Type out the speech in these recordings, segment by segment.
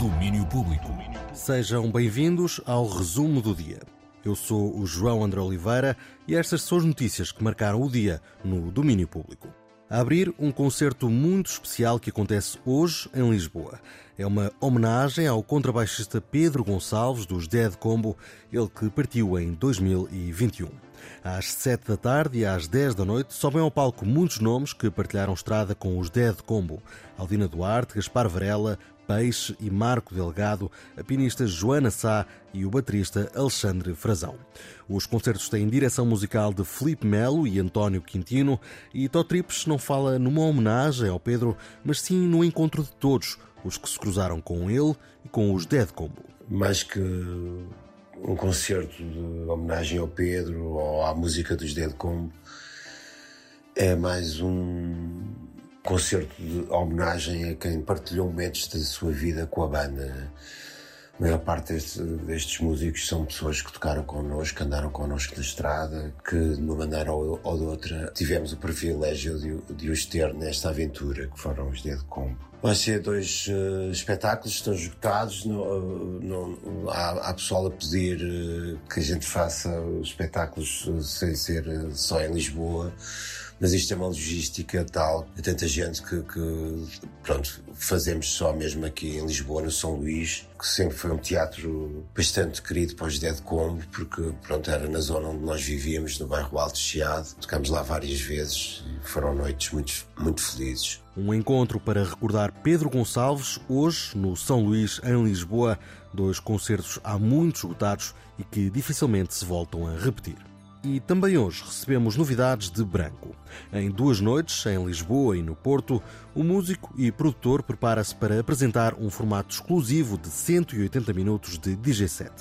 Domínio Público. Sejam bem-vindos ao resumo do dia. Eu sou o João André Oliveira e estas são as notícias que marcaram o dia no domínio público. A abrir um concerto muito especial que acontece hoje em Lisboa. É uma homenagem ao contrabaixista Pedro Gonçalves dos Dead Combo, ele que partiu em 2021. Às 7 da tarde e às 10 da noite sobem ao palco muitos nomes que partilharam estrada com os Dead Combo. Aldina Duarte, Gaspar Varela, Peixe e Marco Delgado, a pianista Joana Sá e o baterista Alexandre Frazão. Os concertos têm direção musical de Felipe Melo e António Quintino e Totrips não fala numa homenagem ao Pedro, mas sim no encontro de todos, os que se cruzaram com ele e com os Dead Combo. Mais que um concerto de homenagem ao Pedro ou à música dos Dead Combo, é mais um concerto de homenagem a quem partilhou momentos da sua vida com a banda. A maior parte deste, destes músicos são pessoas que tocaram connosco, que andaram connosco na estrada, que de uma maneira ou, ou de outra tivemos o privilégio de, de os ter nesta aventura, que foram os Dedo Combo. Vai ser dois uh, espetáculos, estão esgotados. No, há, há pessoal a pedir uh, que a gente faça os espetáculos uh, sem ser só em Lisboa mas isto é uma logística tal, é tanta gente que, que, pronto, fazemos só mesmo aqui em Lisboa, no São Luís, que sempre foi um teatro bastante querido para os Dead Combo, porque, pronto, era na zona onde nós vivíamos, no bairro Alto Chiado, tocámos lá várias vezes foram noites muito, muito felizes. Um encontro para recordar Pedro Gonçalves, hoje no São Luís, em Lisboa, dois concertos há muitos esgotados e que dificilmente se voltam a repetir. E também hoje recebemos novidades de Branco. Em duas noites, em Lisboa e no Porto, o músico e produtor prepara-se para apresentar um formato exclusivo de 180 minutos de DJ set.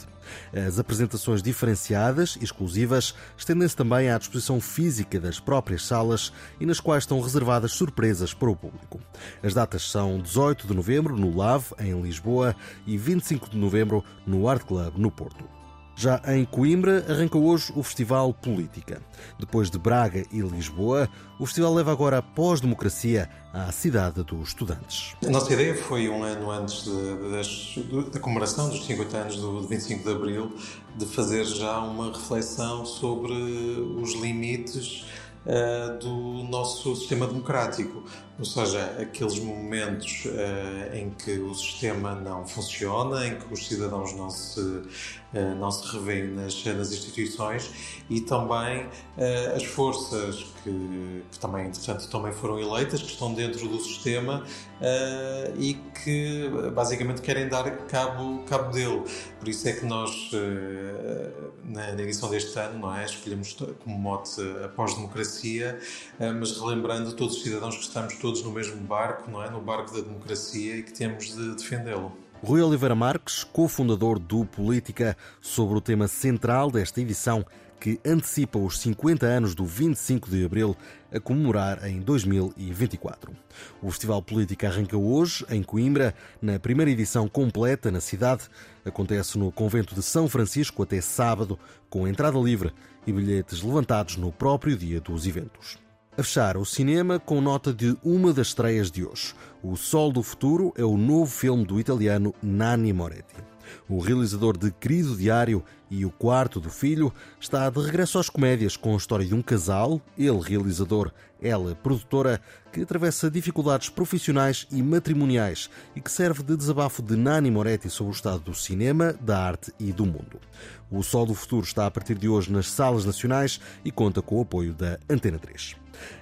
As apresentações diferenciadas e exclusivas estendem-se também à disposição física das próprias salas e nas quais estão reservadas surpresas para o público. As datas são 18 de novembro no Lave, em Lisboa, e 25 de novembro no Art Club, no Porto. Já em Coimbra arranca hoje o Festival Política. Depois de Braga e Lisboa, o festival leva agora a pós-democracia à cidade dos estudantes. A nossa ideia foi, um ano antes de, de, da comemoração dos 50 anos do, do 25 de Abril, de fazer já uma reflexão sobre os limites uh, do nosso sistema democrático. Ou seja, aqueles momentos uh, em que o sistema não funciona, em que os cidadãos não se, uh, não se revêem nas, nas instituições e também uh, as forças que, que, também, entretanto, também foram eleitas, que estão dentro do sistema e que basicamente querem dar cabo, cabo dele. Por isso é que nós, na, na edição deste ano, não é, escolhemos como mote a pós-democracia, mas relembrando todos os cidadãos que estamos todos no mesmo barco, não é? No barco da democracia e que temos de defendê-lo. Rui Oliveira Marques, cofundador do Política, sobre o tema central desta edição que antecipa os 50 anos do 25 de Abril a comemorar em 2024. O Festival Política arranca hoje, em Coimbra, na primeira edição completa na cidade. Acontece no Convento de São Francisco até sábado, com entrada livre e bilhetes levantados no próprio dia dos eventos. A fechar o cinema com nota de uma das estreias de hoje. O Sol do Futuro é o novo filme do italiano Nanni Moretti. O realizador de Querido Diário e O Quarto do Filho está de regresso às comédias com a história de um casal, ele realizador, ela produtora, que atravessa dificuldades profissionais e matrimoniais e que serve de desabafo de Nani Moretti sobre o estado do cinema, da arte e do mundo. O Sol do Futuro está a partir de hoje nas salas nacionais e conta com o apoio da Antena 3.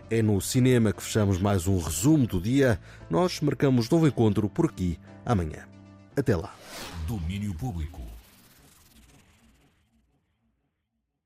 É no cinema que fechamos mais um resumo do dia. Nós marcamos novo encontro por aqui amanhã. Até lá. Domínio Público.